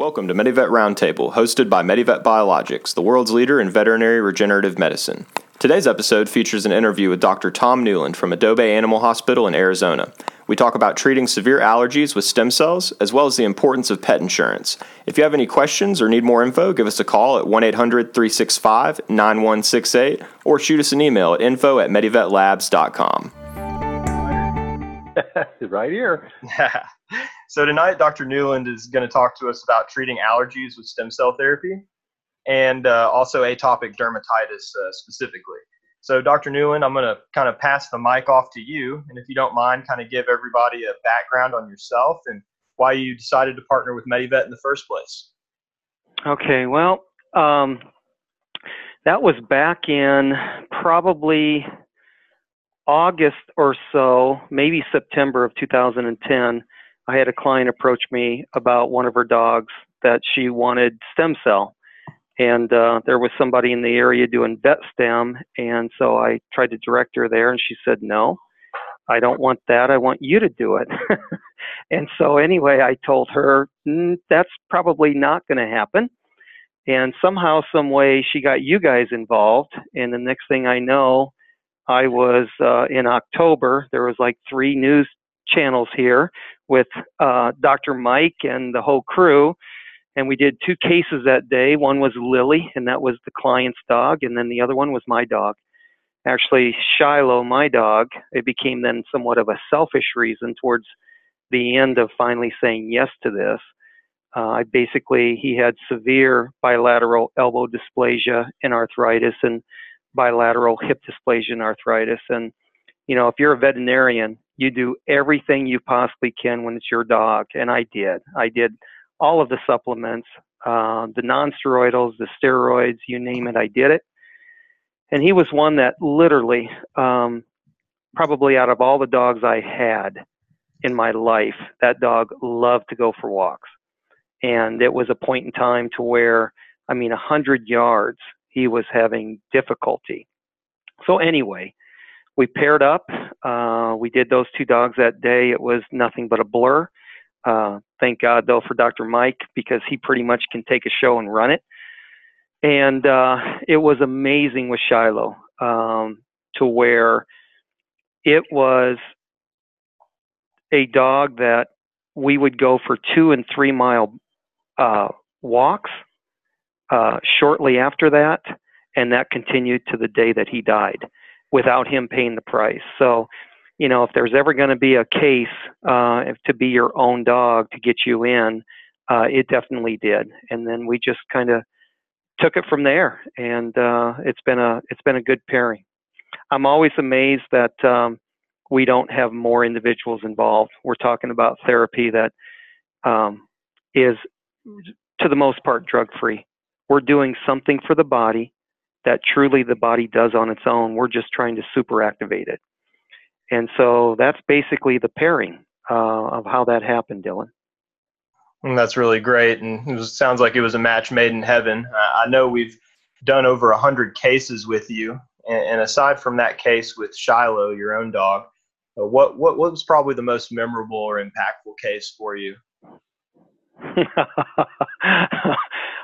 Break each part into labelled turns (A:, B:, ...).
A: Welcome to MediVet Roundtable, hosted by MediVet Biologics, the world's leader in veterinary regenerative medicine. Today's episode features an interview with Dr. Tom Newland from Adobe Animal Hospital in Arizona. We talk about treating severe allergies with stem cells, as well as the importance of pet insurance. If you have any questions or need more info, give us a call at 1 800 365 9168 or shoot us an email at info at medivetlabs.com.
B: right here.
A: so tonight, Dr. Newland is going to talk to us about treating allergies with stem cell therapy and uh, also atopic dermatitis uh, specifically. So, Dr. Newland, I'm going to kind of pass the mic off to you, and if you don't mind, kind of give everybody a background on yourself and why you decided to partner with MediVet in the first place.
C: Okay, well, um, that was back in probably August or so, maybe September of 2010, I had a client approach me about one of her dogs that she wanted stem cell. And uh, there was somebody in the area doing vet stem. And so I tried to direct her there, and she said, No, I don't want that. I want you to do it. and so, anyway, I told her, mm, That's probably not going to happen. And somehow, some way, she got you guys involved. And the next thing I know, I was uh, in October. There was like three news channels here with uh, Dr. Mike and the whole crew, and we did two cases that day. One was Lily, and that was the client's dog, and then the other one was my dog. Actually, Shiloh, my dog, it became then somewhat of a selfish reason towards the end of finally saying yes to this. Uh, I basically, he had severe bilateral elbow dysplasia and arthritis, and bilateral hip dysplasia and arthritis. And, you know, if you're a veterinarian, you do everything you possibly can when it's your dog. And I did. I did all of the supplements, uh, the non-steroidals, the steroids, you name it, I did it. And he was one that literally, um, probably out of all the dogs I had in my life, that dog loved to go for walks. And it was a point in time to where, I mean, a hundred yards he was having difficulty. So anyway, we paired up. Uh, we did those two dogs that day. It was nothing but a blur. Uh, thank God though for Dr. Mike because he pretty much can take a show and run it. And uh, it was amazing with Shiloh um, to where it was a dog that we would go for two and three mile uh, walks uh, shortly after that, and that continued to the day that he died without him paying the price. So, you know, if there's ever going to be a case uh, to be your own dog to get you in, uh, it definitely did. And then we just kind of took it from there, and uh, it's been a it's been a good pairing. I'm always amazed that um, we don't have more individuals involved. We're talking about therapy that um, is, to the most part, drug free we're doing something for the body that truly the body does on its own. We're just trying to super activate it. And so that's basically the pairing uh, of how that happened, Dylan.
A: And that's really great. And it was, sounds like it was a match made in heaven. I know we've done over 100 cases with you. And, and aside from that case with Shiloh, your own dog, uh, what, what, what was probably the most memorable or impactful case for you?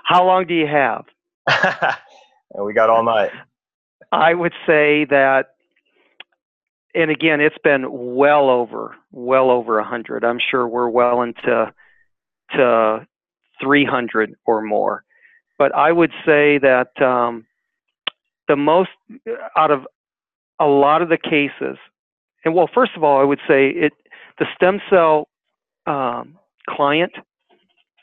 C: How long do you have?
A: we got all night.
C: I would say that, and again, it's been well over, well over a hundred. I'm sure we're well into to 300 or more. But I would say that um, the most out of a lot of the cases, and well, first of all, I would say it the stem cell um, client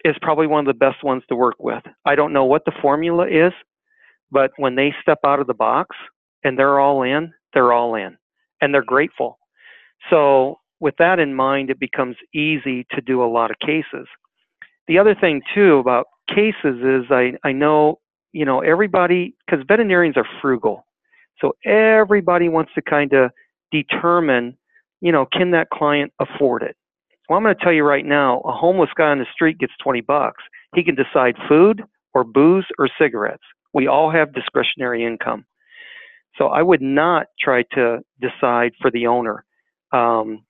C: is probably one of the best ones to work with. I don't know what the formula is, but when they step out of the box and they're all in, they're all in and they're grateful. So, with that in mind, it becomes easy to do a lot of cases. The other thing, too, about cases is I, I know, you know, everybody, because veterinarians are frugal. So, everybody wants to kind of determine, you know, can that client afford it? Well, I'm going to tell you right now, a homeless guy on the street gets 20 bucks. He can decide food or booze or cigarettes. We all have discretionary income. So I would not try to decide for the owner. Um,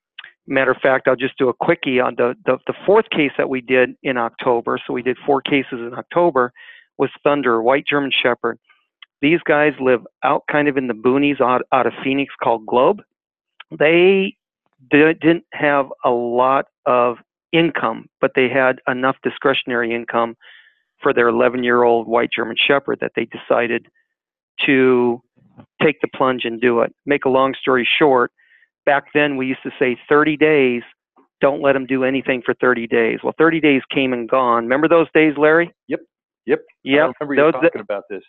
C: Matter of fact, I'll just do a quickie on the, the, the fourth case that we did in October. So we did four cases in October was Thunder, white German Shepherd. These guys live out kind of in the boonies out, out of Phoenix called Globe. They didn't have a lot of income, but they had enough discretionary income for their 11 year old white German Shepherd that they decided to take the plunge and do it. Make a long story short, back then we used to say 30 days, don't let them do anything for 30 days. Well, 30 days came and gone. Remember those days, Larry?
B: Yep. Yep.
C: Yep.
B: I remember you
C: those,
B: talking about this.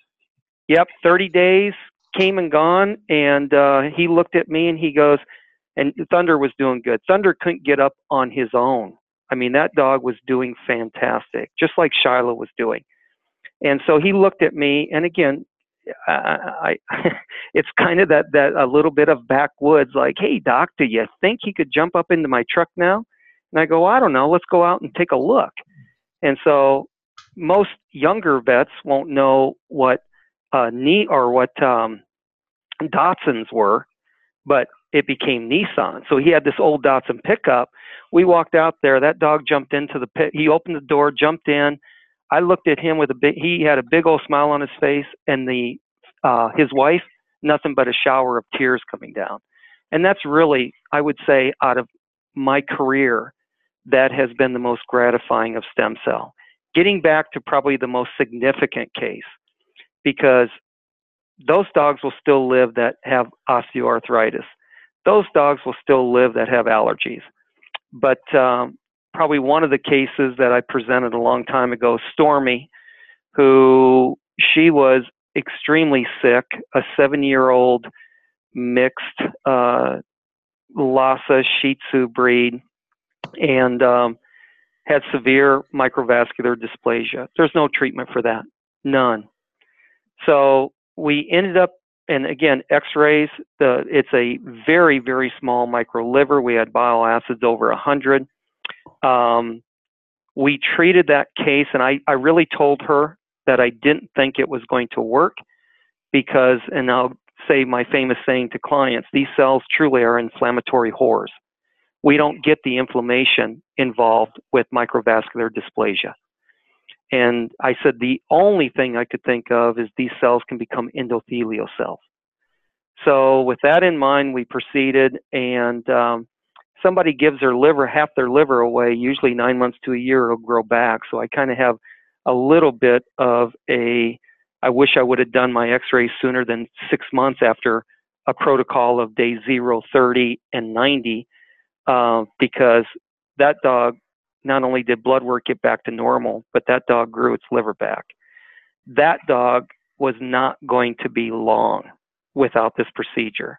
C: Yep. 30 days came and gone. And uh, he looked at me and he goes, and Thunder was doing good. Thunder couldn't get up on his own. I mean, that dog was doing fantastic, just like Shiloh was doing. And so he looked at me, and again, I, I it's kind of that that a little bit of backwoods, like, hey, doc, do you think he could jump up into my truck now? And I go, I don't know. Let's go out and take a look. And so most younger vets won't know what uh, knee or what um, Datsuns were, but it became Nissan. So he had this old Datsun pickup. We walked out there. That dog jumped into the pit. He opened the door, jumped in. I looked at him with a big. He had a big old smile on his face, and the uh, his wife, nothing but a shower of tears coming down. And that's really, I would say, out of my career, that has been the most gratifying of stem cell. Getting back to probably the most significant case, because those dogs will still live that have osteoarthritis those dogs will still live that have allergies. But um, probably one of the cases that I presented a long time ago, Stormy, who she was extremely sick, a seven year old mixed uh, Lhasa Shih Tzu breed, and um, had severe microvascular dysplasia. There's no treatment for that, none. So we ended up and again, X-rays. The it's a very very small micro liver. We had bile acids over a hundred. Um, we treated that case, and I I really told her that I didn't think it was going to work because, and I'll say my famous saying to clients: these cells truly are inflammatory whores. We don't get the inflammation involved with microvascular dysplasia. And I said the only thing I could think of is these cells can become endothelial cells. So with that in mind, we proceeded, and um, somebody gives their liver, half their liver away. Usually nine months to a year, it'll grow back. So I kind of have a little bit of a. I wish I would have done my X-ray sooner than six months after a protocol of day zero, 30, and 90, uh, because that dog not only did blood work get back to normal, but that dog grew its liver back. That dog was not going to be long without this procedure.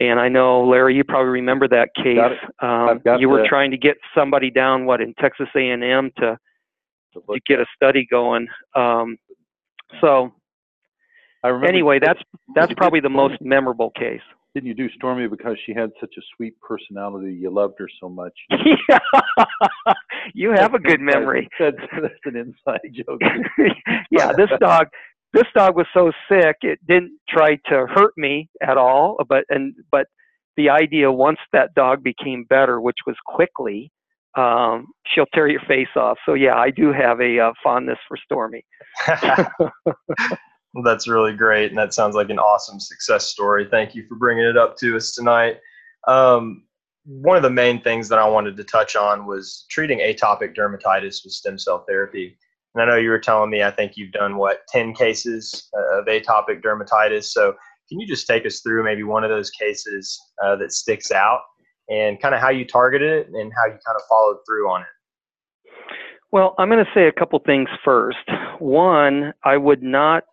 C: And I know, Larry, you probably remember that case. Um, you were trying to get somebody down, what, in Texas A&M to, to get a study going. Um, so, anyway, that's that's probably the most memorable case
B: didn't you do Stormy because she had such a sweet personality? You loved her so much.
C: yeah, you have a good memory.
B: That's, that's an inside joke.
C: yeah, this dog, this dog was so sick it didn't try to hurt me at all. But and but the idea once that dog became better, which was quickly, um, she'll tear your face off. So yeah, I do have a uh, fondness for Stormy.
A: Well, that's really great, and that sounds like an awesome success story. Thank you for bringing it up to us tonight. Um, one of the main things that I wanted to touch on was treating atopic dermatitis with stem cell therapy. And I know you were telling me, I think you've done what, 10 cases uh, of atopic dermatitis. So, can you just take us through maybe one of those cases uh, that sticks out and kind of how you targeted it and how you kind of followed through on it?
C: Well, I'm going to say a couple things first. One, I would not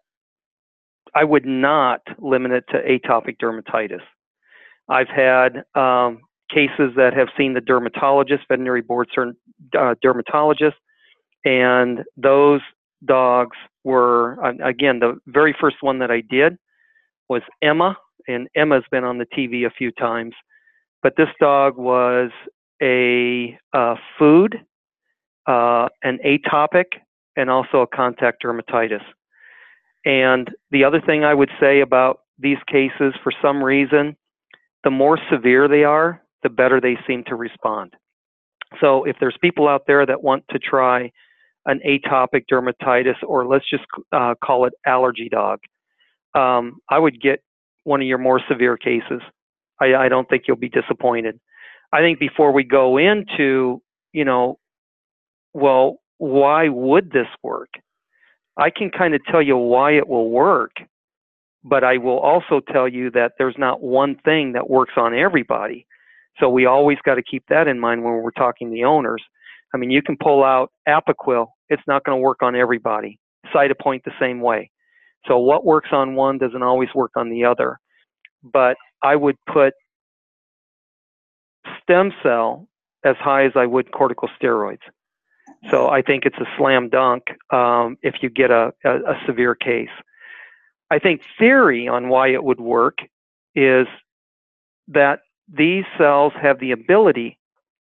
C: I would not limit it to atopic dermatitis. I've had um, cases that have seen the dermatologist, veterinary board certain uh, dermatologist, and those dogs were again the very first one that I did was Emma, and Emma's been on the TV a few times, but this dog was a uh, food, uh, an atopic, and also a contact dermatitis. And the other thing I would say about these cases, for some reason, the more severe they are, the better they seem to respond. So if there's people out there that want to try an atopic dermatitis, or let's just uh, call it allergy dog, um, I would get one of your more severe cases. I, I don't think you'll be disappointed. I think before we go into, you know, well, why would this work? I can kind of tell you why it will work, but I will also tell you that there's not one thing that works on everybody. So we always got to keep that in mind when we're talking the owners. I mean, you can pull out Apoquel, it's not going to work on everybody. Cytopoint the same way. So what works on one doesn't always work on the other. But I would put stem cell as high as I would corticosteroids. So I think it's a slam dunk um, if you get a, a, a severe case. I think theory on why it would work is that these cells have the ability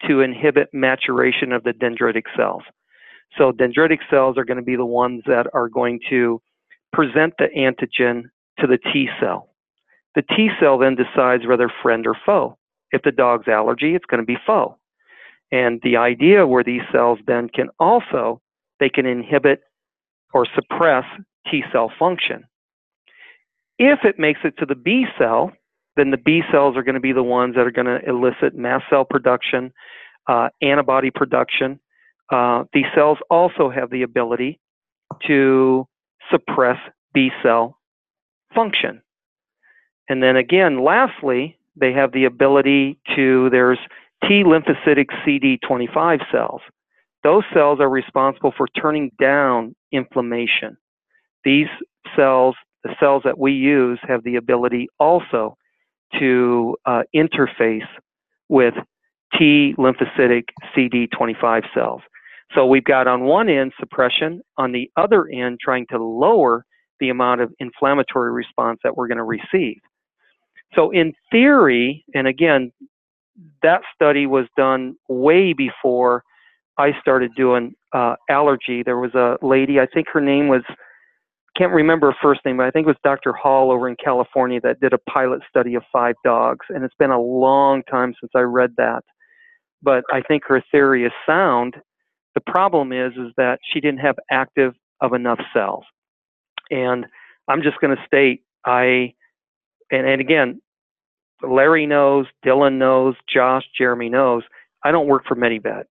C: to inhibit maturation of the dendritic cells. So dendritic cells are going to be the ones that are going to present the antigen to the T cell. The T cell then decides whether friend or foe. If the dog's allergy, it's going to be foe. And the idea where these cells then can also, they can inhibit or suppress T cell function. If it makes it to the B cell, then the B cells are going to be the ones that are going to elicit mast cell production, uh, antibody production. Uh, these cells also have the ability to suppress B cell function. And then again, lastly, they have the ability to, there's T lymphocytic CD25 cells. Those cells are responsible for turning down inflammation. These cells, the cells that we use, have the ability also to uh, interface with T lymphocytic CD25 cells. So we've got on one end suppression, on the other end trying to lower the amount of inflammatory response that we're going to receive. So in theory, and again, that study was done way before I started doing uh, allergy. There was a lady, I think her name was, can't remember her first name, but I think it was Dr. Hall over in California that did a pilot study of five dogs. And it's been a long time since I read that. But I think her theory is sound. The problem is, is that she didn't have active of enough cells. And I'm just going to state, I, and, and again, Larry knows, Dylan knows, Josh, Jeremy knows, I don't work for MediVet.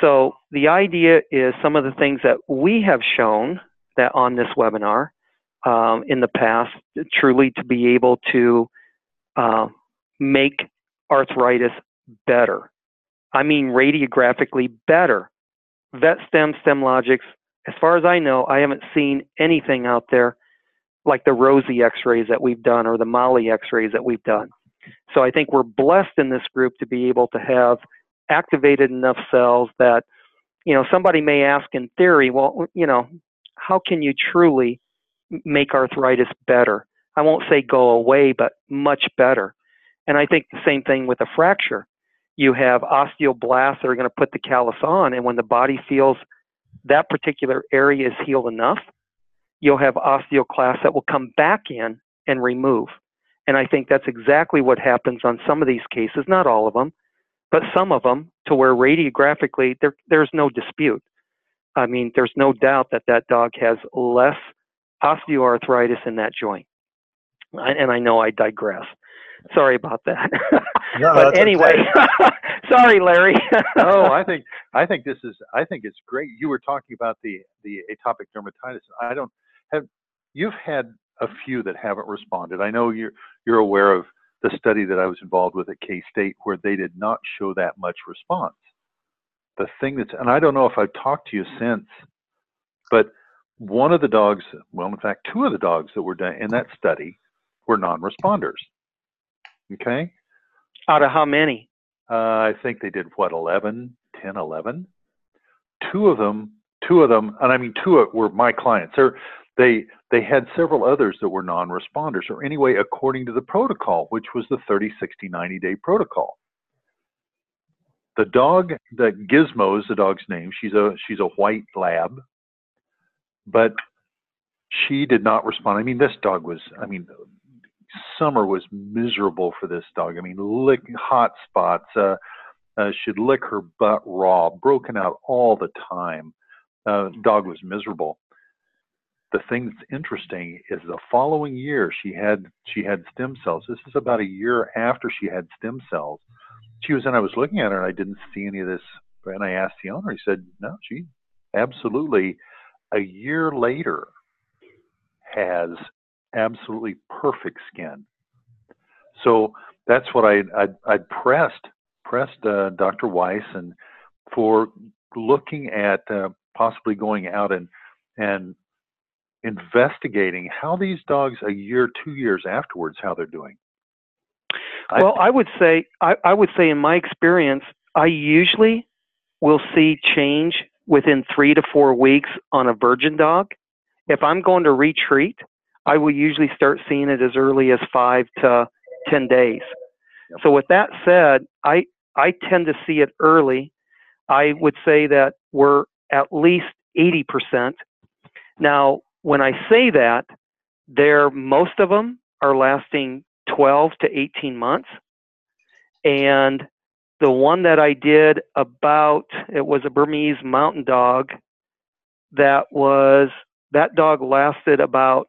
C: So the idea is some of the things that we have shown that on this webinar um, in the past, truly to be able to uh, make arthritis better. I mean radiographically better. VetStem, StemLogix, as far as I know, I haven't seen anything out there like the Rosie x-rays that we've done or the Molly x-rays that we've done. So I think we're blessed in this group to be able to have activated enough cells that, you know, somebody may ask in theory, well, you know, how can you truly make arthritis better? I won't say go away, but much better. And I think the same thing with a fracture. You have osteoblasts that are going to put the callus on, and when the body feels that particular area is healed enough, you'll have osteoclasts that will come back in and remove. And I think that's exactly what happens on some of these cases, not all of them, but some of them, to where radiographically there, there's no dispute. I mean, there's no doubt that that dog has less osteoarthritis in that joint. And I know I digress. Sorry about that. No, but anyway, okay. sorry, Larry.
B: no, I think I think this is I think it's great. You were talking about the the atopic dermatitis. I don't have you've had a few that haven't responded. I know you're you're aware of the study that I was involved with at K State where they did not show that much response. The thing that's and I don't know if I've talked to you since, but one of the dogs, well, in fact, two of the dogs that were done in that study were non-responders. Okay.
C: Out of how many?
B: Uh, I think they did what 11, 10, 11. Two of them, two of them, and I mean two of, were my clients. They're they they had several others that were non-responders, or anyway, according to the protocol, which was the 30, 60, 90 day protocol. The dog, that Gizmo is the dog's name. She's a she's a white lab, but she did not respond. I mean, this dog was, I mean, summer was miserable for this dog. I mean, lick hot spots. Uh, uh, she'd lick her butt raw, broken out all the time. Uh, dog was miserable. The thing that's interesting is the following year she had she had stem cells. This is about a year after she had stem cells. She was and I was looking at her and I didn't see any of this. And I asked the owner. He said, "No, she absolutely." A year later, has absolutely perfect skin. So that's what I I, I pressed pressed uh, Dr. Weiss and for looking at uh, possibly going out and and investigating how these dogs a year, two years afterwards, how they're doing.
C: Well, I, would say I, I would say in my experience, I usually will see change within three to four weeks on a virgin dog. If I'm going to retreat, I will usually start seeing it as early as five to 10 days. Yep. So with that said, I, I tend to see it early. I would say that we're at least 80%. Now, when I say that, there most of them are lasting 12 to 18 months. And the one that I did about it was a Burmese mountain dog that was that dog lasted about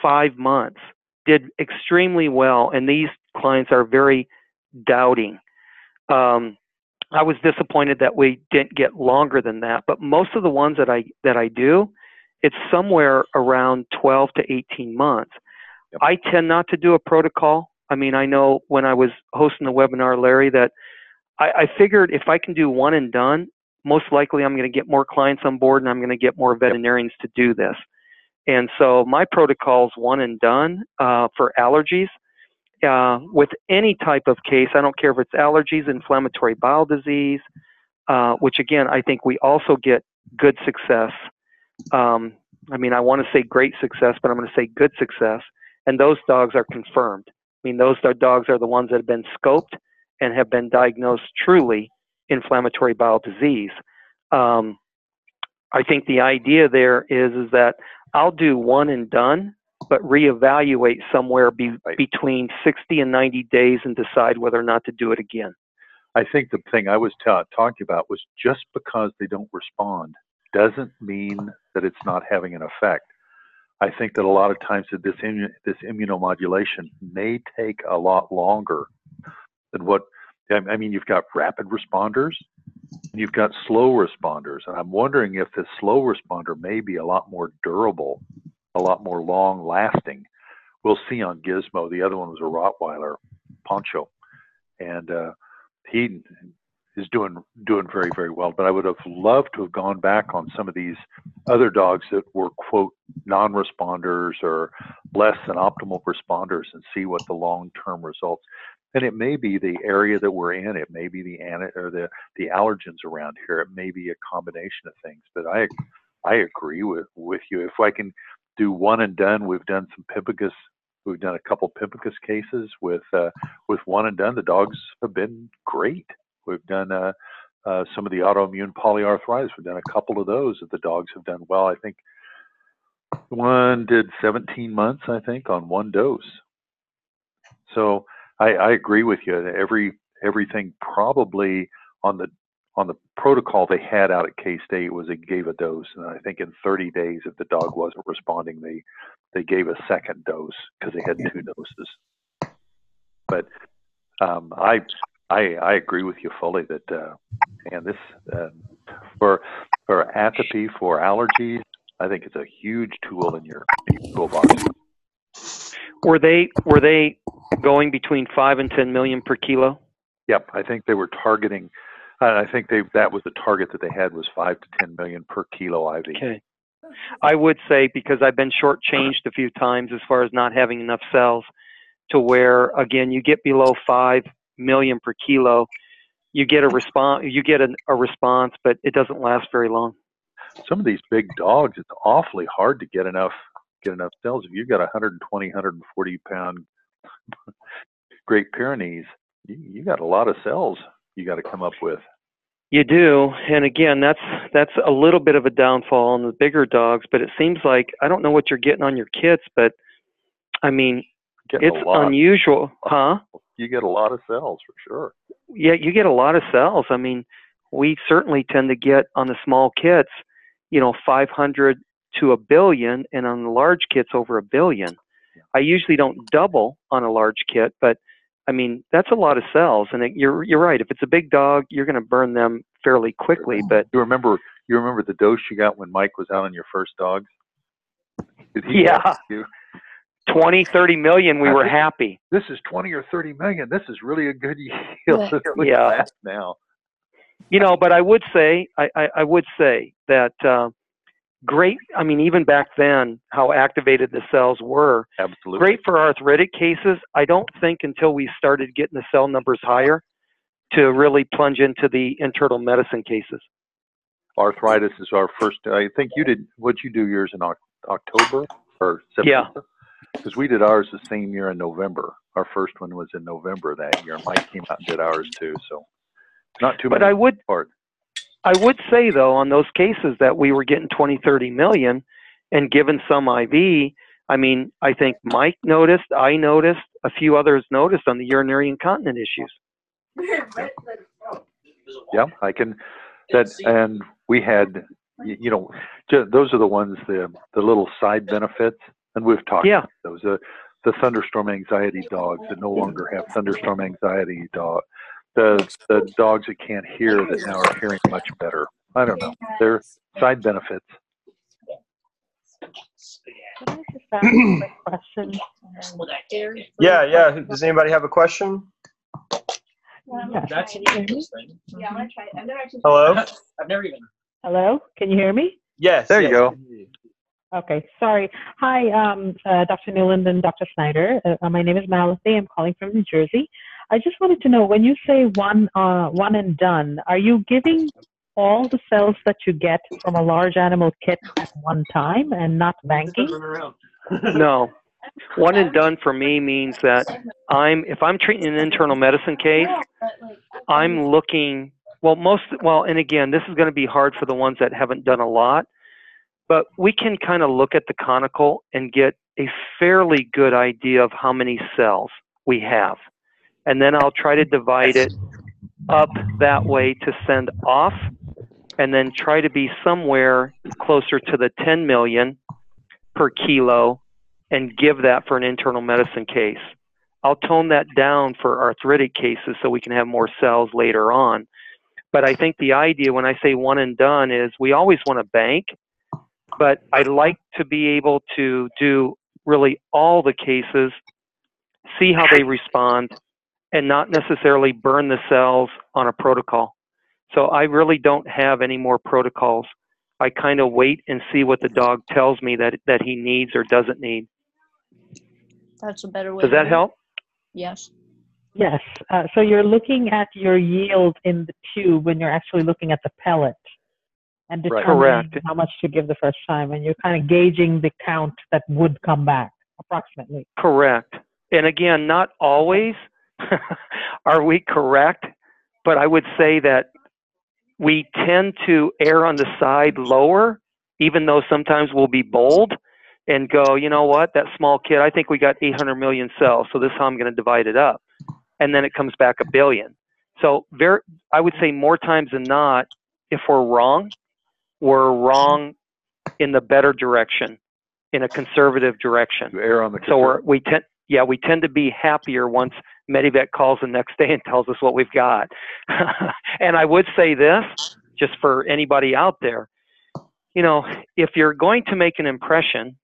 C: five months, did extremely well, and these clients are very doubting. Um, I was disappointed that we didn't get longer than that, but most of the ones that I that I do, it's somewhere around 12 to 18 months. Yep. I tend not to do a protocol. I mean, I know when I was hosting the webinar, Larry, that I, I figured if I can do one and done, most likely I'm going to get more clients on board and I'm going to get more veterinarians yep. to do this. And so my protocol is one and done uh, for allergies. Uh, with any type of case, I don't care if it's allergies, inflammatory bowel disease, uh, which again, I think we also get good success. Um, I mean, I want to say great success, but I'm going to say good success. And those dogs are confirmed. I mean, those dogs are the ones that have been scoped and have been diagnosed truly inflammatory bowel disease. Um, I think the idea there is is that I'll do one and done, but reevaluate somewhere be, right. between 60 and 90 days and decide whether or not to do it again.
B: I think the thing I was ta- talking about was just because they don't respond doesn't mean that it's not having an effect. I think that a lot of times that this this immunomodulation may take a lot longer than what I mean. You've got rapid responders, you've got slow responders, and I'm wondering if the slow responder may be a lot more durable, a lot more long lasting. We'll see on Gizmo. The other one was a Rottweiler, Poncho, and uh, he is doing doing very very well. But I would have loved to have gone back on some of these other dogs that were quote non-responders or less than optimal responders and see what the long-term results and it may be the area that we're in it may be the or the the allergens around here it may be a combination of things but i i agree with with you if i can do one and done we've done some pemphigus we've done a couple pemphigus cases with uh, with one and done the dogs have been great we've done uh, uh, some of the autoimmune polyarthritis we've done a couple of those that the dogs have done well i think one did 17 months i think on one dose so I, I agree with you. Every everything probably on the on the protocol they had out at K State was they gave a dose, and I think in 30 days, if the dog wasn't responding, they they gave a second dose because they had two doses. But um, I, I I agree with you fully that uh, and this uh, for for atopy for allergies, I think it's a huge tool in your, in your toolbox.
C: Were they were they going between five and ten million per kilo?
B: Yep, I think they were targeting. I think they that was the target that they had was five to ten million per kilo IV.
C: Okay. I would say because I've been shortchanged a few times as far as not having enough cells, to where again you get below five million per kilo, you get a response. You get a, a response, but it doesn't last very long.
B: Some of these big dogs, it's awfully hard to get enough get enough cells. If you've got 120, 140 pound Great Pyrenees, you, you got a lot of cells you got to come up with.
C: You do, and again, that's that's a little bit of a downfall on the bigger dogs. But it seems like I don't know what you're getting on your kits, but I mean,
B: Getting
C: it's unusual, huh?
B: You get a lot of cells for sure.
C: Yeah, you get a lot of cells. I mean, we certainly tend to get on the small kits, you know, 500 to a billion, and on the large kits over a billion. I usually don't double on a large kit, but I mean that's a lot of cells, and it, you're you're right. If it's a big dog, you're going to burn them fairly quickly. But
B: You remember you remember the dose you got when Mike was out on your first dogs? Did he
C: Yeah.
B: you,
C: 20, 30 million, we were happy.
B: this is twenty or thirty million. This is really a good yield. Look
C: Yeah.
B: now.
C: you know but i would say i i, I would say that uh, great i mean even back then how activated the cells were
B: Absolutely.
C: great for arthritic cases i don't think until we started getting the cell numbers higher to really plunge into the internal medicine cases
B: Arthritis is our first. I think you did. What you do yours in October or
C: Yeah.
B: September? Because we did ours the same year in November. Our first one was in November that year. Mike came out and did ours too. So not too
C: much.
B: but
C: i would
B: apart.
C: i would say though on those cases that we were getting 20 30 million and given some iv i mean i think mike noticed i noticed a few others noticed on the urinary incontinent issues
B: Yeah, I can. That and we had, you know, those are the ones the the little side benefits, and we've talked
C: Yeah.
B: about those. Uh, the thunderstorm anxiety dogs that no longer have thunderstorm anxiety dog. The the dogs that can't hear that now are hearing much better. I don't know. They're side benefits.
D: Can I just ask a quick question?
A: Yeah, yeah. Does anybody have a question?
E: That's
D: Can you?
E: Yeah, I'm gonna try. I've never actually.
A: Hello?
E: I've never even.
D: Hello, can you hear me?
A: Yes.
B: There you
A: yes.
B: go.
D: Okay, sorry. Hi, um, uh, Dr. Newland and Dr. Snyder. Uh, my name is Malathi. I'm calling from New Jersey. I just wanted to know when you say one, uh, one and done, are you giving all the cells that you get from a large animal kit at one time and not banking?
C: No. One and done for me means that I'm if I'm treating an internal medicine case, I'm looking well most well and again this is going to be hard for the ones that haven't done a lot, but we can kind of look at the conical and get a fairly good idea of how many cells we have. And then I'll try to divide it up that way to send off and then try to be somewhere closer to the 10 million per kilo and give that for an internal medicine case. I'll tone that down for arthritic cases so we can have more cells later on. But I think the idea when I say one and done is we always want to bank, but I like to be able to do really all the cases, see how they respond, and not necessarily burn the cells on a protocol. So I really don't have any more protocols. I kind of wait and see what the dog tells me that that he needs or doesn't need.
E: That's a better way.
C: Does that
E: do
C: help?
E: Yes.
D: Yes. Uh, so you're looking at your yield in the tube when you're actually looking at the pellet and
B: Right.
D: determining
C: Correct.
D: how much to give the first time, and you're kind of gauging the count that would come back approximately.
C: Correct. And again, not always are we correct, but I would say that we tend to err on the side lower, even though sometimes we'll be bold and go, you know what, that small kid, I think we got 800 million cells, so this is how I'm going to divide it up. And then it comes back a billion. So very, I would say more times than not, if we're wrong, we're wrong in the better direction, in a conservative direction.
B: You err on the
C: So we're, we tend, yeah, we tend to be happier once Medivet calls the next day and tells us what we've got. and I would say this, just for anybody out there, you know, if you're going to make an impression,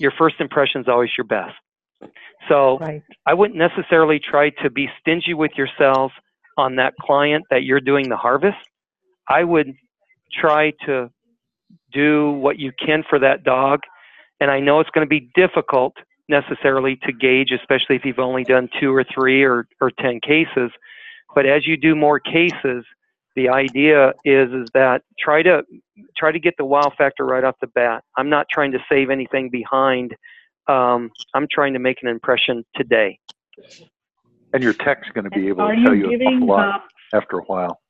C: your first impression is always your best. So
D: Right.
C: I wouldn't necessarily try to be stingy with your cells on that client that you're doing the harvest. I would try to do what you can for that dog. And I know it's going to be difficult necessarily to gauge, especially if you've only done two or three or, or 10 cases. But as you do more cases, the idea is is that try to try to get the wow factor right off the bat. I'm not trying to save anything behind. Um, I'm trying to make an impression today.
B: and your tech's going to be able to tell
D: you
B: you an lot after a while.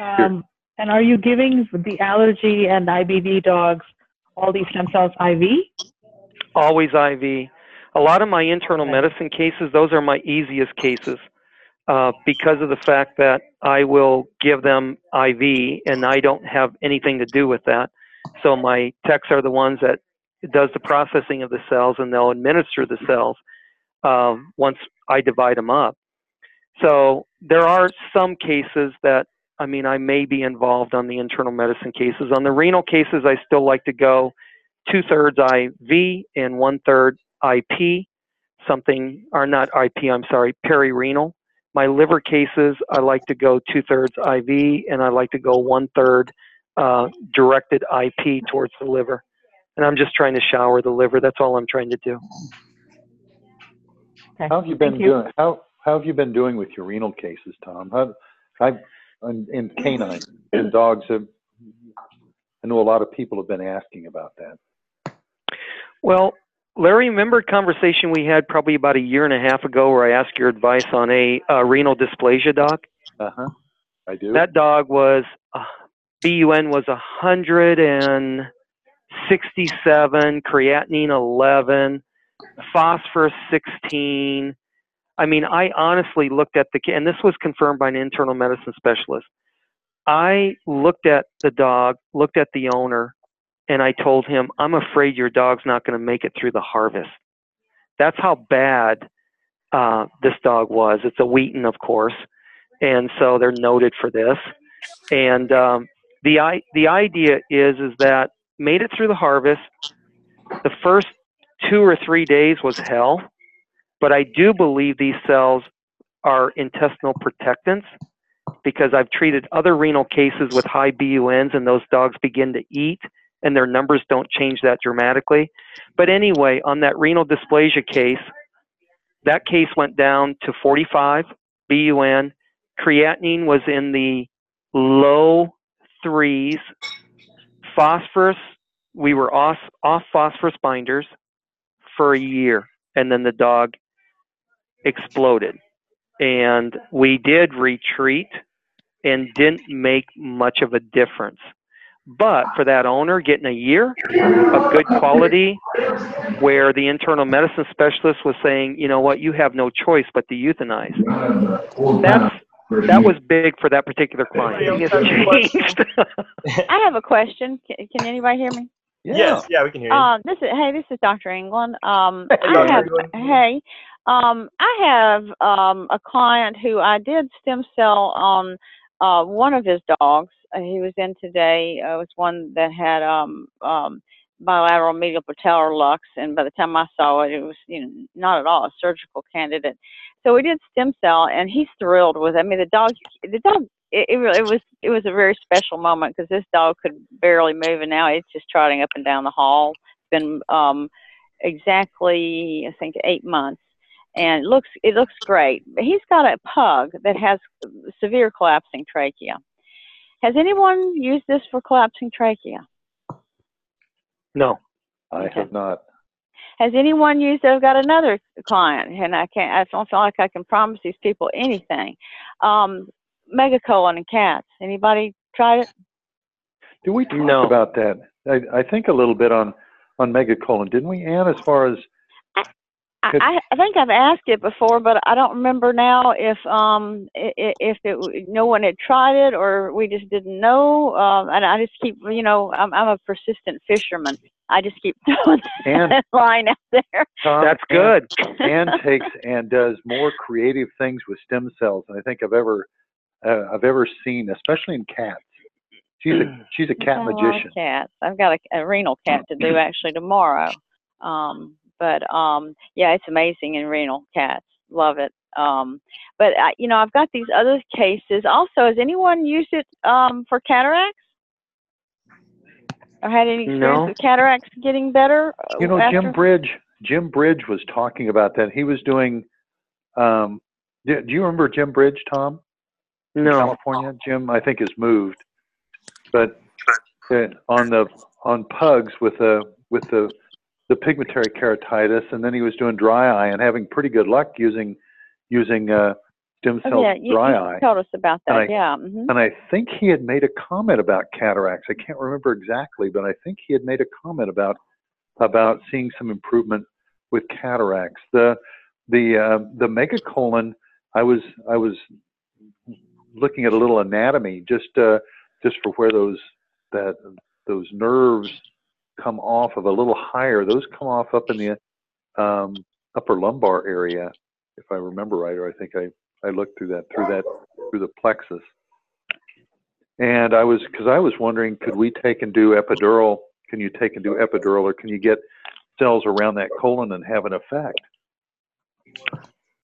D: um, and are you giving the allergy and IBD dogs all these stem cells IV?
C: Always IV. a lot of my internal medicine cases, those are my easiest cases uh, because of the fact that I will give them IV and I don't have anything to do with that. So my techs are the ones that does the processing of the cells and they'll administer the cells um, once I divide them up. So there are some cases that I mean I may be involved on the internal medicine cases. On the renal cases, I still like to go two thirds IV and one third IP, something or not IP. I'm sorry, perirenal. My liver cases, I like to go two thirds IV and I like to go one third uh, directed IP towards the liver. And I'm just trying to shower the liver. That's all I'm trying to do.
D: Okay.
B: How have you been
D: Thank you.
B: doing? How how have you been doing with your renal cases, Tom? How, I in, in canine and dogs have. I know a lot of people have been asking about that.
C: Well, Larry, remember a conversation we had probably about a year and a half ago where I asked your advice on a uh, renal dysplasia dog?
B: Uh huh. I do.
C: That dog was, uh, BUN was 167, creatinine 11, phosphorus 16. I mean, I honestly looked at the, and this was confirmed by an internal medicine specialist. I looked at the dog, looked at the owner, and I told him, I'm afraid your dog's not going to make it through the harvest. That's how bad uh, this dog was. It's a Wheaten, of course, and so they're noted for this. And um, the the idea is is that made it through the harvest. The first two or three days was hell, but I do believe these cells are intestinal protectants because I've treated other renal cases with high BUNs, and those dogs begin to eat and their numbers don't change that dramatically. But anyway, on that renal dysplasia case, that case went down to 45 BUN. Creatinine was in the low threes. Phosphorus, we were off, off phosphorus binders for a year, and then the dog exploded. And we did retreat and didn't make much of a difference. But for that owner, getting a year of good quality, where the internal medicine specialist was saying, you know what, you have no choice but to euthanize. That's that was big for that particular client. Changed.
F: I have a question. Can, can anybody hear me?
B: Yeah.
A: Yes, yeah, we can hear you.
F: Um, this is hey, this is Dr. England. Um,
A: Hey,
F: I have
A: England.
F: hey, um, I have um a client who I did stem cell on uh one of his dogs. Uh, he was in today. Uh, it was one that had um um bilateral medial patellar lux, and by the time I saw it, it was you know not at all a surgical candidate. So we did stem cell, and he's thrilled with. It. I mean, the dog, the dog it, it, really- it was it was a very special moment because this dog could barely move, and now it's just trotting up and down the hall. It's been um, exactly I think eight months, and it looks it looks great. But he's got a pug that has severe collapsing trachea. Has anyone used this for collapsing trachea?
C: no.
B: I have not.
F: Has anyone used? I've got another client, and I can't. I don't feel like I can promise these people anything. Um, megacolon in cats. Anybody tried it?
B: Do we talk
C: No.
B: about that? I, I think a little bit on on megacolon, didn't we, Ann? As far as
F: I, I I think I've asked it before, but I don't remember now if um i- i- if it no one had tried it or we just didn't know. Um, and I just keep you know I'm I'm a persistent fisherman. I just keep throwing
B: Ann,
F: that line out there.
B: Tom,
C: That's
B: Ann-
C: good.
B: Ann takes and does more creative things with stem cells than I think I've ever uh, I've ever seen, especially in cats. She's a she's a cat
F: I love
B: magician.
F: Cats. I've got a, a renal cat to do actually tomorrow. Um, but um, yeah, it's amazing in renal cats. Love it. Um, but I, you know, I've got these other cases. Also, has anyone used it um, for cataracts? Or had any experience
C: No.
F: with cataracts getting better? uh,
B: You know,
F: after?
B: Jim Bridge. Jim Bridge was talking about that. He was doing. Um, do, do you remember Jim Bridge, Tom? in
C: No.
B: California. Jim, I think, has moved, but uh, on the on pugs with the with the the pigmentary keratitis, and then he was doing dry eye and having pretty good luck using using uh, stem
F: Oh,
B: cell
F: yeah, you,
B: dry
F: you
B: eye.
F: told us about that.
B: And I-
F: yeah. hmm
B: And I think he had made a comment about cataracts. I can't remember exactly, but I think he had made a comment about about seeing some improvement with cataracts. The the uh, the megacolon. I was I was looking at a little anatomy just uh, just for where those that those nerves come off of a little higher. Those come off up in the um, upper lumbar area, if I remember right, or I think I I looked through that through that through the plexus. And I was because I was wondering, could we take and do epidural? Can you take and do epidural, or can you get cells around that colon and have an effect?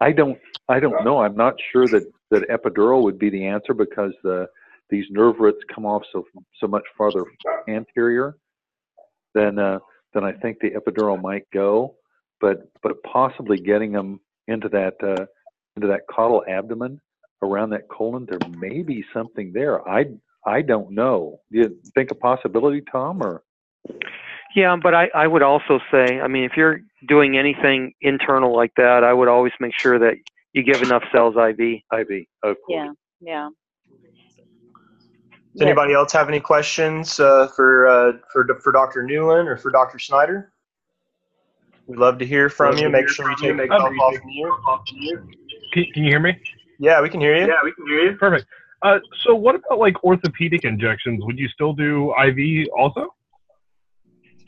B: I don't I don't know. I'm not sure that that epidural would be the answer because the these nerve roots come off so so much farther anterior than uh, than I think the epidural might go. But but possibly getting them into that uh, into that caudal abdomen around that colon, there may be something there. I I don't know. Do you think a possibility, Tom, or?
C: Yeah, but I, I would also say, I mean, if you're doing anything internal like that, I would always make sure that you give enough cells IV.
B: IV, of course.
F: Yeah, yeah.
A: Does anybody else have any questions uh, for uh, for for Dr. Newland or for Dr. Snyder? We'd love to hear from you. Make sure you take yourself off mute.
G: Can, can you hear me?
A: Yeah, we can hear you.
G: Yeah, we can hear you. Perfect. Uh, so what about like orthopedic injections? Would you still do IV also?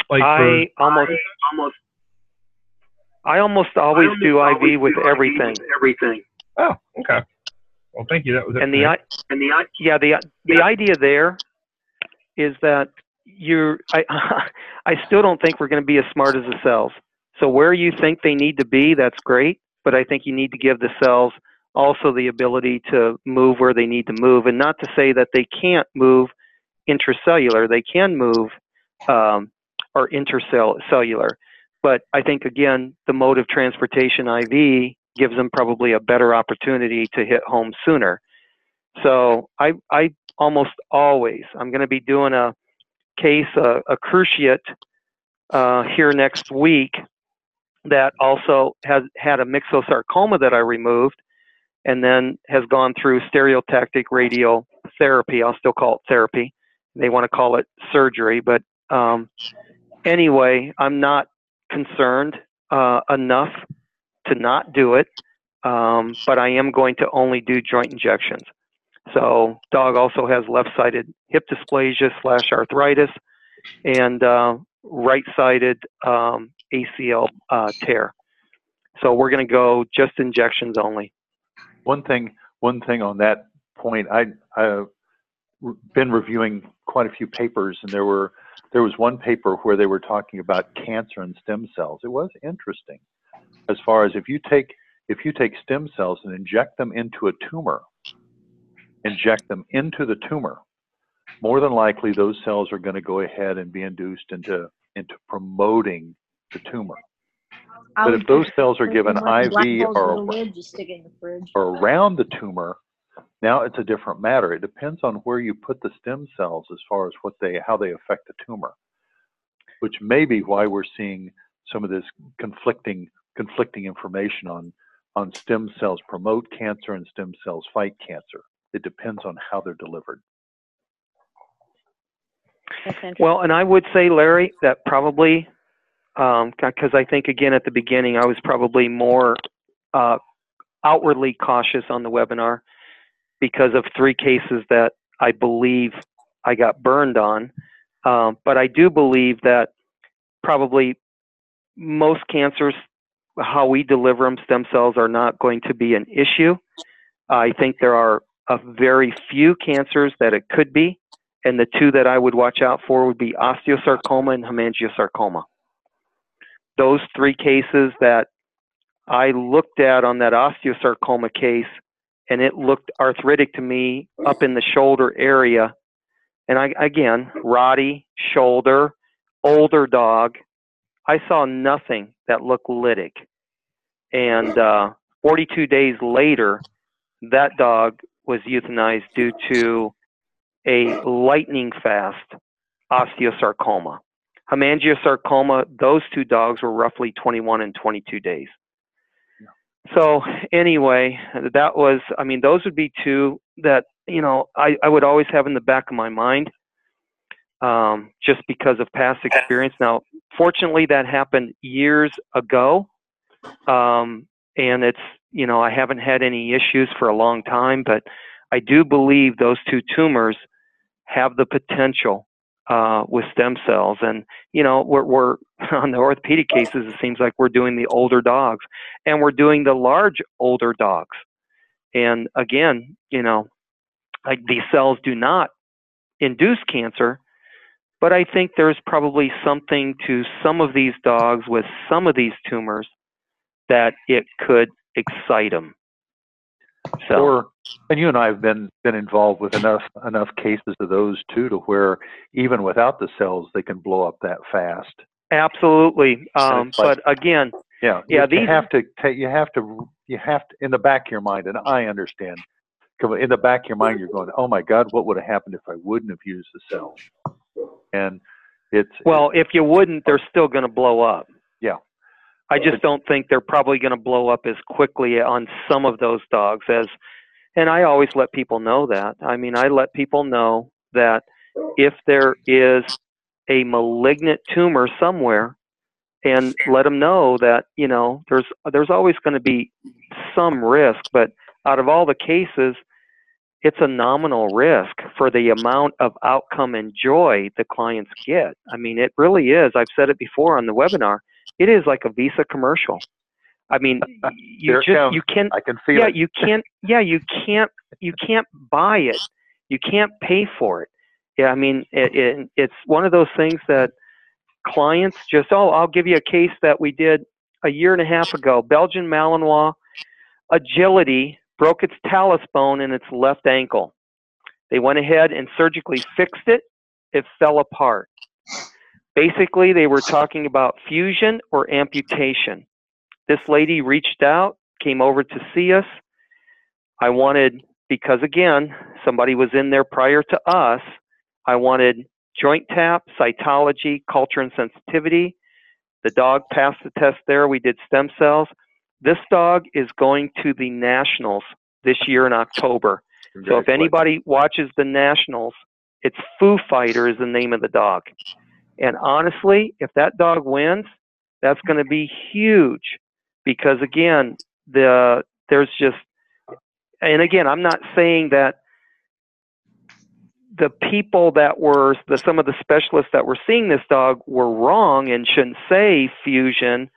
G: Like
C: I
G: for,
C: almost
G: almost
C: I almost always do IV with everything.
G: everything. Oh, okay. Well, thank you. That was it.
C: And the i-
G: and the I
C: yeah the the idea there is that you're I I still don't think we're going to be as smart as the cells. So where you think they need to be, that's great, but I think you need to give the cells also the ability to move where they need to move, and not to say that they can't move intracellular. They can move um, or intercellular, but I think again the mode of transportation IV gives them probably a better opportunity to hit home sooner. So I I almost always I'm going to be doing a case a, a cruciate uh, here next week that also has had a myxosarcoma that I removed and then has gone through stereotactic radiotherapy. I'll still call it therapy. They want to call it surgery, but um, anyway, I'm not concerned uh, enough to not do it, um, but I am going to only do joint injections. So, dog also has left-sided hip dysplasia slash arthritis, and uh, right-sided um, ACL uh, tear. So we're going to go just injections only.
B: One thing, one thing on that point, I I've been reviewing quite a few papers, and there were there was one paper where they were talking about cancer and stem cells. It was interesting, as far as if you take if you take stem cells and inject them into a tumor, inject them into the tumor, more than likely those cells are going to go ahead and be induced into into promoting the tumor. But if those cells are given IV or,
E: just stick it in the fridge.
B: or around the tumor, now it's a different matter. It depends on where you put the stem cells as far as what they how they affect the tumor, which may be why we're seeing some of this conflicting conflicting information on on stem cells promote cancer and stem cells fight cancer. It depends on how they're delivered.
C: Well, and I would say, Larry, that probably, because I think again at the beginning I was probably more uh, outwardly cautious on the webinar because of three cases that I believe I got burned on. Um, but I do believe that probably most cancers, how we deliver them, stem cells are not going to be an issue. I think there are a very few cancers that it could be, and the two that I would watch out for would be osteosarcoma and hemangiosarcoma. Those three cases that I looked at on that osteosarcoma case, and it looked arthritic to me up in the shoulder area. And I, again, Rottie, shoulder, older dog. I saw nothing that looked lytic. And uh, 42 days later, that dog was euthanized due to a lightning fast osteosarcoma. Hemangiosarcoma, those two dogs were roughly 21 and 22 days. So anyway, that was, I mean, those would be two that, you know, I, I would always have in the back of my mind um, just because of past experience. Now, fortunately, that happened years ago, um, and it's you know I haven't had any issues for a long time, but I do believe those two tumors have the potential uh, with stem cells. And you know, we're, we're on the orthopedic cases. It seems like we're doing the older dogs, and we're doing the large older dogs. And again, you know, like these cells do not induce cancer, but I think there's probably something to some of these dogs with some of these tumors that it could excite them. So,
B: Or, and you and I have been been involved with enough enough cases of those too, to where even without the cells, they can blow up that fast.
C: absolutely. Um,
B: like-
C: but again,
B: Yeah,
C: Yeah,
B: You
C: these-
B: have to take. You have to. You have to in the back of your mind, and I understand. In the back of your mind, you're going, "Oh my God, what would have happened if I wouldn't have used the cells?" And it's
C: well, if you wouldn't, they're still going to blow up.
B: Yeah.
C: I just don't think they're probably going to blow up as quickly on some of those dogs as, and I always let people know that. I mean, I let people know that if there is a malignant tumor somewhere, and let them know that you know there's there's always going to be some risk, but out of all the cases, it's a nominal risk for the amount of outcome and joy the clients get. I mean, it really is. I've said it before on the webinar. It is like a Visa commercial. I mean, you just you can't.
B: I can feel
C: yeah
B: it.
C: you can't yeah you can't you can't buy it you can't pay for it yeah i mean it, it, it's one of those things that clients just oh i'll give you a case that we did a year and a half ago belgian malinois agility broke its talus bone in its left ankle they went ahead and surgically fixed it it fell apart basically they were talking about fusion or amputation this lady reached out came over to see us. I wanted, because again, somebody was in there prior to us, I wanted joint tap, cytology, culture and sensitivity. The dog passed the test there. We did stem cells. This dog is going to the Nationals this year in October. So if anybody watches the Nationals, it's Foo Fighter is the name of the dog. And honestly, if that dog wins, that's going to be huge because again, the there's just and again, I'm not saying that the people that were the some of the specialists that were seeing this dog were wrong and shouldn't say fusion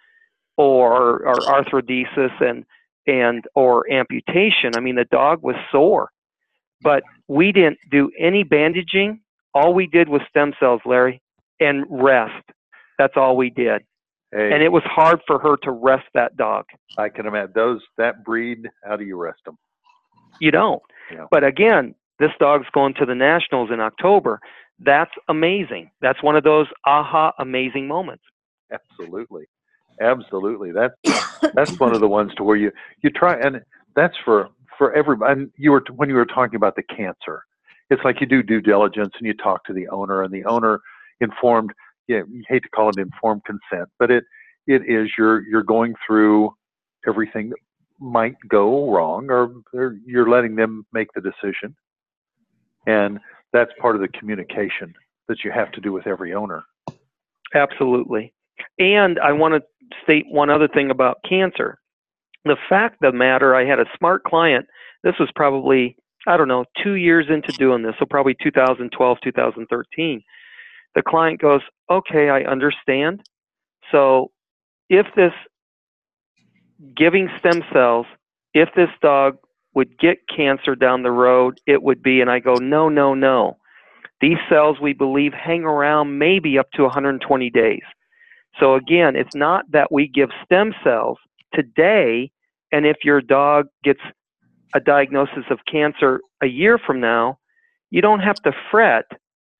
C: or or arthrodesis and and or amputation. I mean, the dog was sore, but we didn't do any bandaging. All we did was stem cells, Larry, and rest. That's all we did.
B: Hey,
C: And it was hard for her to rest that dog.
B: I can imagine those that breed. How do you rest them?
C: You don't.
B: Yeah.
C: But again, this dog's going to the Nationals in October. That's amazing. That's one of those aha amazing moments.
B: Absolutely, absolutely. That's that's one of the ones to where you you try, and that's for for everybody. And you were when you were talking about the cancer, it's like you do due diligence and you talk to the owner, and the owner informed. Yeah, you hate to call it informed consent, but it it is you're you're going through everything that might go wrong, or they're- you're letting them make the decision, and that's part of the communication that you have to do with every owner.
C: Absolutely. And I want to state one other thing about cancer. The fact of the matter, I had a smart client. This was probably, I don't know, two years into doing this, so probably 2012, 2013. The client goes, Okay, I understand. So if this giving stem cells, if this dog would get cancer down the road, it would be, and I go, No, no, no. These cells, we believe, hang around maybe up to 120 days. So again, it's not that we give stem cells today, and if your dog gets a diagnosis of cancer a year from now, you don't have to fret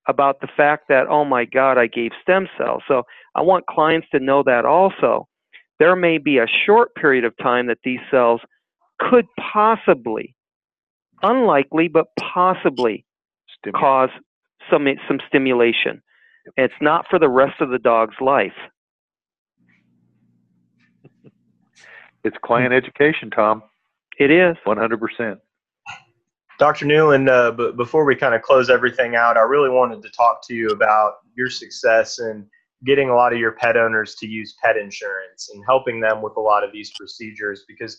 C: about the fact that, oh my God, I gave stem cells. So I want clients to know that also. There may be a short period of time that these cells could possibly, unlikely, but possibly
B: Stimulate.
C: cause some some stimulation. It's not for the rest of the dog's life.
B: It's client education, Tom.
C: It is.
B: One hundred percent.
A: Dr. Newland, uh, but before we kind of close everything out, I really wanted to talk to you about your success in getting a lot of your pet owners to use pet insurance and helping them with a lot of these procedures because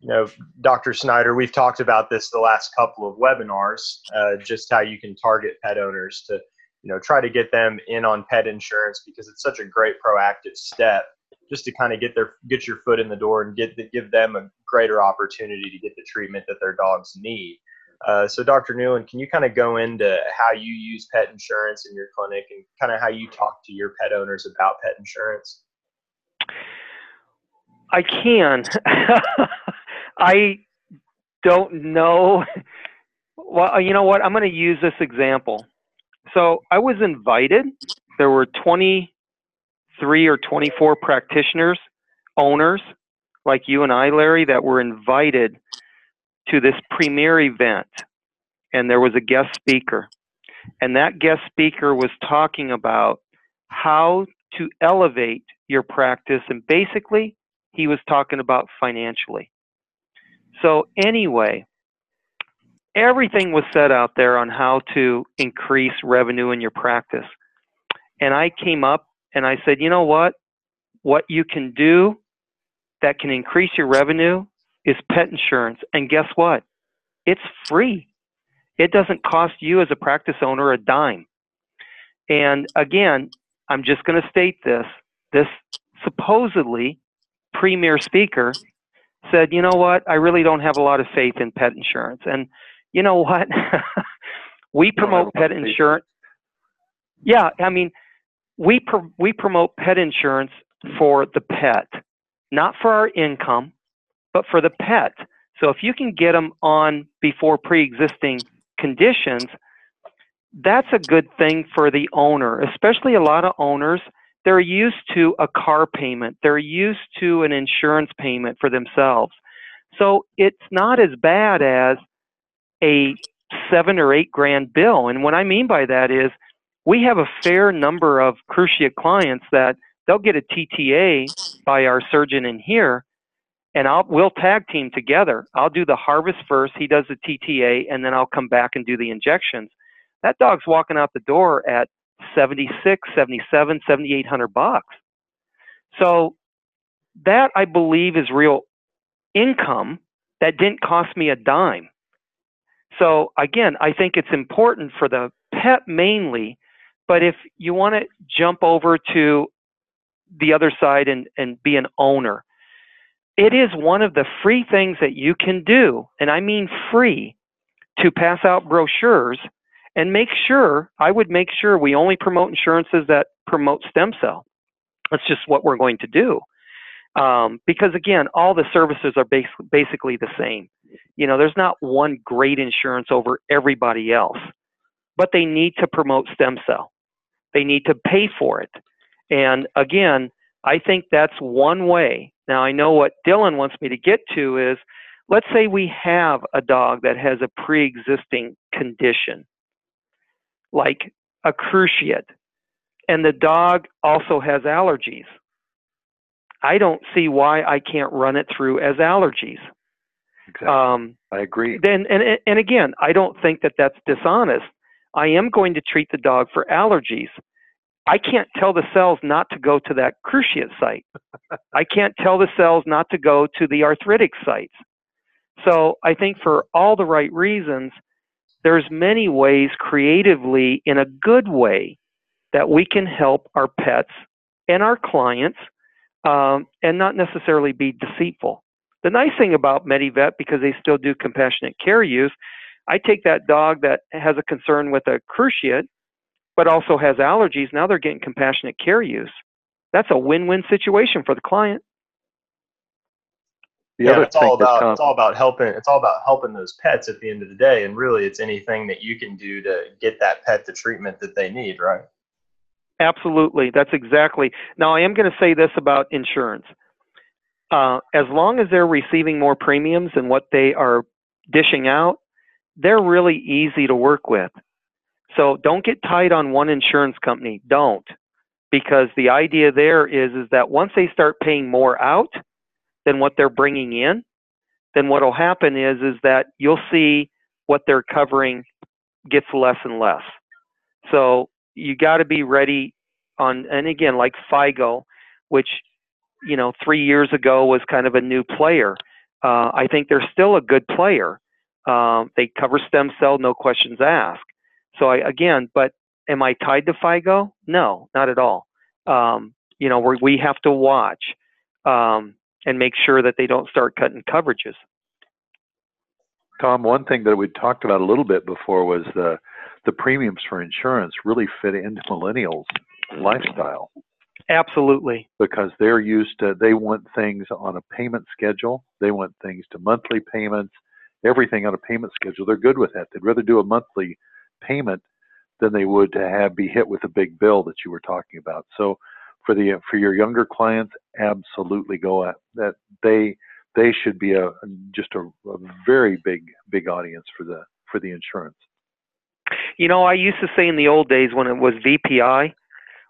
A: you know dr snyder we've talked about this the last couple of webinars uh, just how you can target pet owners to you know try to get them in on pet insurance because it's such a great proactive step just to kind of get their get your foot in the door and get give them a greater opportunity to get the treatment that their dogs need uh, so, Dr. Newland, can you kind of go into how you use pet insurance in your clinic and kind of how you talk to your pet owners about pet insurance?
C: I can. I don't know. Well, you know what? I'm going to use this example. So, I was invited. There were 23 or 24 practitioners, owners like you and I, Larry, that were invited to this premier event, and there was a guest speaker. And that guest speaker was talking about how to elevate your practice, and basically, he was talking about financially. So, anyway, everything was set out there on how to increase revenue in your practice. And I came up and I said, you know what? What you can do that can increase your revenue is pet insurance. And guess what? It's free. It doesn't cost you as a practice owner a dime. And again, I'm just going to state this. This supposedly premier speaker said, you know what? I really don't have a lot of faith in pet insurance. And you know what? we promote pet insurance. Yeah, I mean, we pr- we promote pet insurance for the pet, not for our income, but for the pet. So if you can get them on before pre-existing conditions, that's a good thing for the owner, especially a lot of owners. They're used to a car payment. They're used to an insurance payment for themselves. So it's not as bad as a seven or eight grand bill. And what I mean by that is we have a fair number of cruciate clients that they'll get a TTA by our surgeon in here and I'll we'll tag team together. I'll do the harvest first, he does the TTA, and then I'll come back and do the injections. That dog's walking out the door at 76, 77, 7800 bucks. So that I believe is real income that didn't cost me a dime. So again, I think it's important for the pet mainly, but if you want to jump over to the other side and, and be an owner, it is one of the free things that you can do, and I mean free, to pass out brochures and make sure, I would make sure we only promote insurances that promote stem cell. That's just what we're going to do. Um, because again, all the services are bas- basically the same. You know, there's not one great insurance over everybody else, but they need to promote stem cell. They need to pay for it. And again, I think that's one way now, I know what Dylan wants me to get to is let's say we have a dog that has a pre existing condition, like a cruciate, and the dog also has allergies. I don't see why I can't run it through as allergies.
B: Exactly. Um, I agree.
C: Then, and, and again, I don't think that that's dishonest. I am going to treat the dog for allergies. I can't tell the cells not to go to that cruciate site. I can't tell the cells not to go to the arthritic sites. So I think for all the right reasons, there's many ways creatively in a good way that we can help our pets and our clients um, and not necessarily be deceitful. The nice thing about MediVet, because they still do compassionate care use, I take that dog that has a concern with a cruciate but also has allergies, now they're getting compassionate care use. That's a win-win situation for the client.
A: The yeah, it's all about it's all about helping it's all about helping those pets at the end of the day, and really, it's anything that you can do to get that pet the treatment that they need, right?
C: Absolutely, that's exactly. Now, I am going to say this about insurance. Uh, as long as they're receiving more premiums than what they are dishing out, they're really easy to work with. So don't get tied on one insurance company. Don't. Because the idea there is, is that once they start paying more out than what they're bringing in, then what will happen is, is that you'll see what they're covering gets less and less. So you got to be ready on, and again, like FIGO, which you know three years ago was kind of a new player. Uh, I think they're still a good player. Um, they cover stem cell, no questions asked. So I again, but am I tied to FIGO? No, not at all. Um, you know, we we have to watch um, and make sure that they don't start cutting coverages.
B: Tom, one thing that we talked about a little bit before was the the premiums for insurance really fit into millennials lifestyle.
C: Absolutely.
B: Because they're used to they want things on a payment schedule. They want things to monthly payments, everything on a payment schedule. They're good with that. They'd rather do a monthly payment than they would to have be hit with a big bill that you were talking about. So for the for your younger clients, absolutely go at that they they should be a just a, a very big big audience for the for the insurance.
C: You know, I used to say in the old days when it was VPI,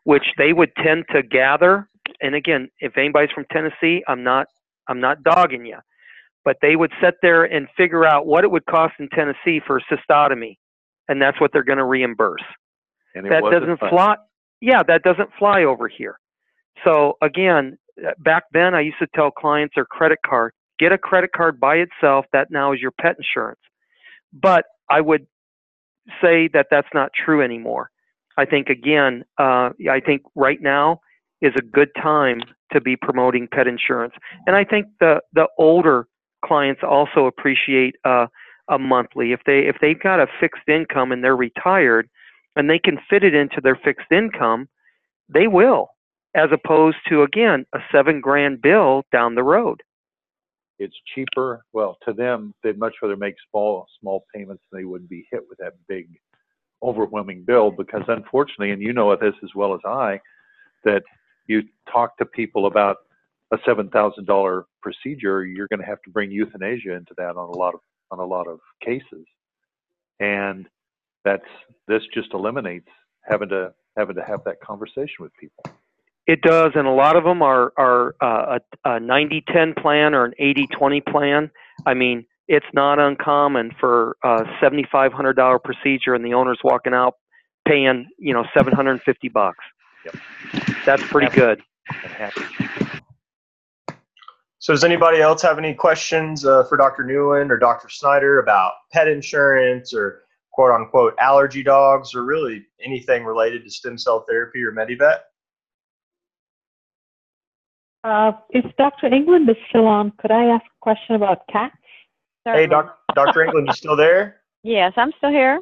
C: which they would tend to gather. And again, if anybody's from Tennessee, I'm not I'm not dogging you, but they would sit there and figure out what it would cost in Tennessee for a cystotomy, and that's what they're going to reimburse. that doesn't fly. Yeah, that doesn't fly over here. So again, back then I used to tell clients their credit card, get a credit card by itself. That now is your pet insurance. But I would say that that's not true anymore. I think again, uh, I think right now is a good time to be promoting pet insurance, and I think the the older clients also appreciate uh, a monthly. If they if they've got a fixed income and they're retired, and they can fit it into their fixed income, they will as opposed to again a seven grand bill down the road.
B: It's cheaper. Well, to them, they'd much rather make small small payments than they wouldn't be hit with that big, overwhelming bill. Because unfortunately, and you know this as well as I, that you talk to people about a seven thousand dollar procedure, you're going to have to bring euthanasia into that on a lot of on a lot of cases, and that's this just eliminates having to having to have that conversation with people.
C: It does, and a lot of them are are uh, a, a 90-10 plan or an 80-20 plan. I mean, it's not uncommon for a $7,500 procedure, and the owner's walking out paying you know 750 bucks.
B: Yep.
C: That's pretty good.
A: So, does anybody else have any questions uh, for Dr. Newland or Dr. Snyder about pet insurance or quote unquote allergy dogs or really anything related to stem cell therapy or Medivet?
D: Uh, if Dr. England is still on, could I ask a question about cats?
A: Certainly. Hey, doc, Dr. England, you still there?
F: Yes, I'm still here.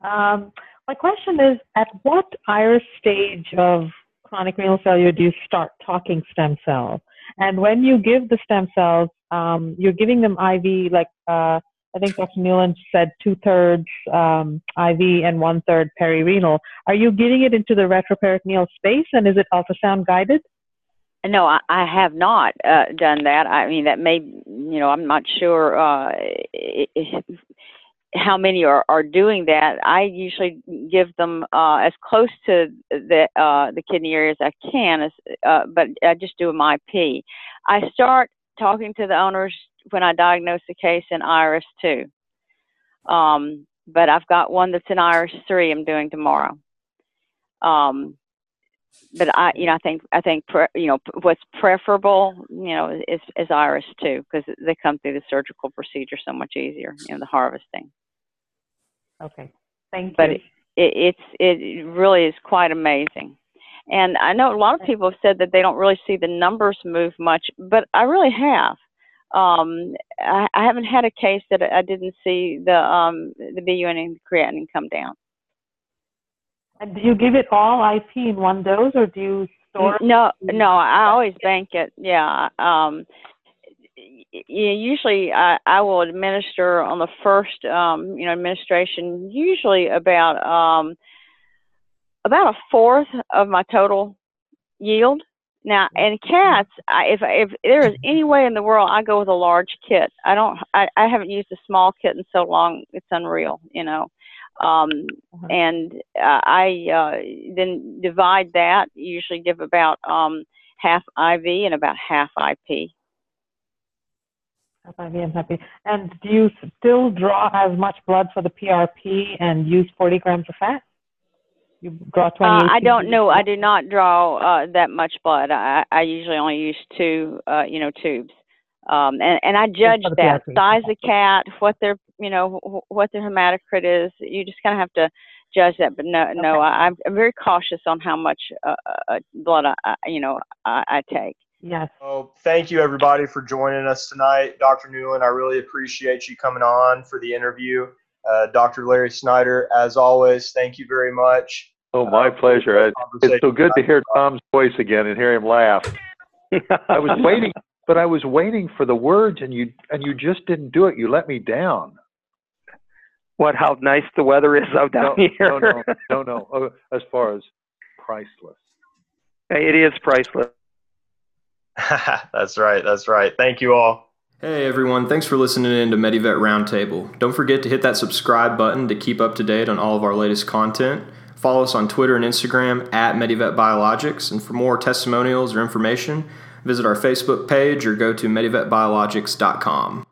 D: Um, my question is, at what IRIS stage of chronic renal failure do you start talking stem cells? And when you give the stem cells, um, you're giving them IV, like uh, I think Dr. Newland said two thirds um, IV and one third perirenal. Are you giving it into the retroperitoneal space and is it ultrasound guided?
F: No, I, I have not uh, done that. I mean, that may, you know, I'm not sure uh, how many are, are doing that. I usually give them uh, as close to the uh, the kidney area as I can, as, uh, but I just do an IP. I start talking to the owners when I diagnose the case in Iris two. Um, but I've got one that's in Iris three. I'm doing tomorrow. Um, but I, you know, I think I think pre, you know what's preferable, you know, is is IRIS two because they come through the surgical procedure so much easier, you know, the harvesting.
D: Okay, thank you.
F: But it, it, it's it really is quite amazing, and I know a lot of people have said that they don't really see the numbers move much, but I really have. Um, I, I haven't had a case that I didn't see the um the BUN and the creatinine come down.
D: And do you give it all IP in one dose, or do you store?
F: No, no. I always bank it. Yeah. Um, usually, I, I will administer on the first, um, you know, administration. Usually about um, about a fourth of my total yield. Now, in cats, I, if if there is any way in the world, I go with a large kit. I don't. I, I haven't used a small kit in so long; it's unreal. You know. Um, uh-huh. And uh, I uh, then divide that, usually give about um, half IV and about half IP.
D: Half IV and half IP. And do you still draw as much blood for the PRP and use 40 grams of fat? You draw
F: Uh, I don't know. I do not draw uh, that much blood. I, I usually only use two, uh, you know, tubes. Um, and, and I judge that size of cat, what their, you know, wh- what the hematocrit is. You just kind of have to judge that. But no, no,
D: Okay.
F: I, I'm very cautious on how much uh, uh, blood I, I, you know, I, I take.
D: Yes.
A: Well, thank you everybody for joining us tonight. Dr. Newland, I really appreciate you coming on for the interview. Uh, Dr. Larry Snyder, as always, thank you very much.
B: Oh, my
A: Uh,
B: pleasure. It's so good to hear Tom's voice again and hear him laugh. I was waiting, but I was waiting for the words, and you and you just didn't do it. You let me down.
C: What? How nice the weather is out down
B: No,
C: here.
B: no, no, no, no. Oh, as far as priceless.
C: it is priceless.
A: that's right. That's right. Thank you all. Hey everyone, thanks for listening in to MediVet Roundtable. Don't forget to hit that subscribe button to keep up to date on all of our latest content. Follow us on Twitter and Instagram at MediVet Biologics, and for more testimonials or information, visit our Facebook page or go to medivetbiologics.com.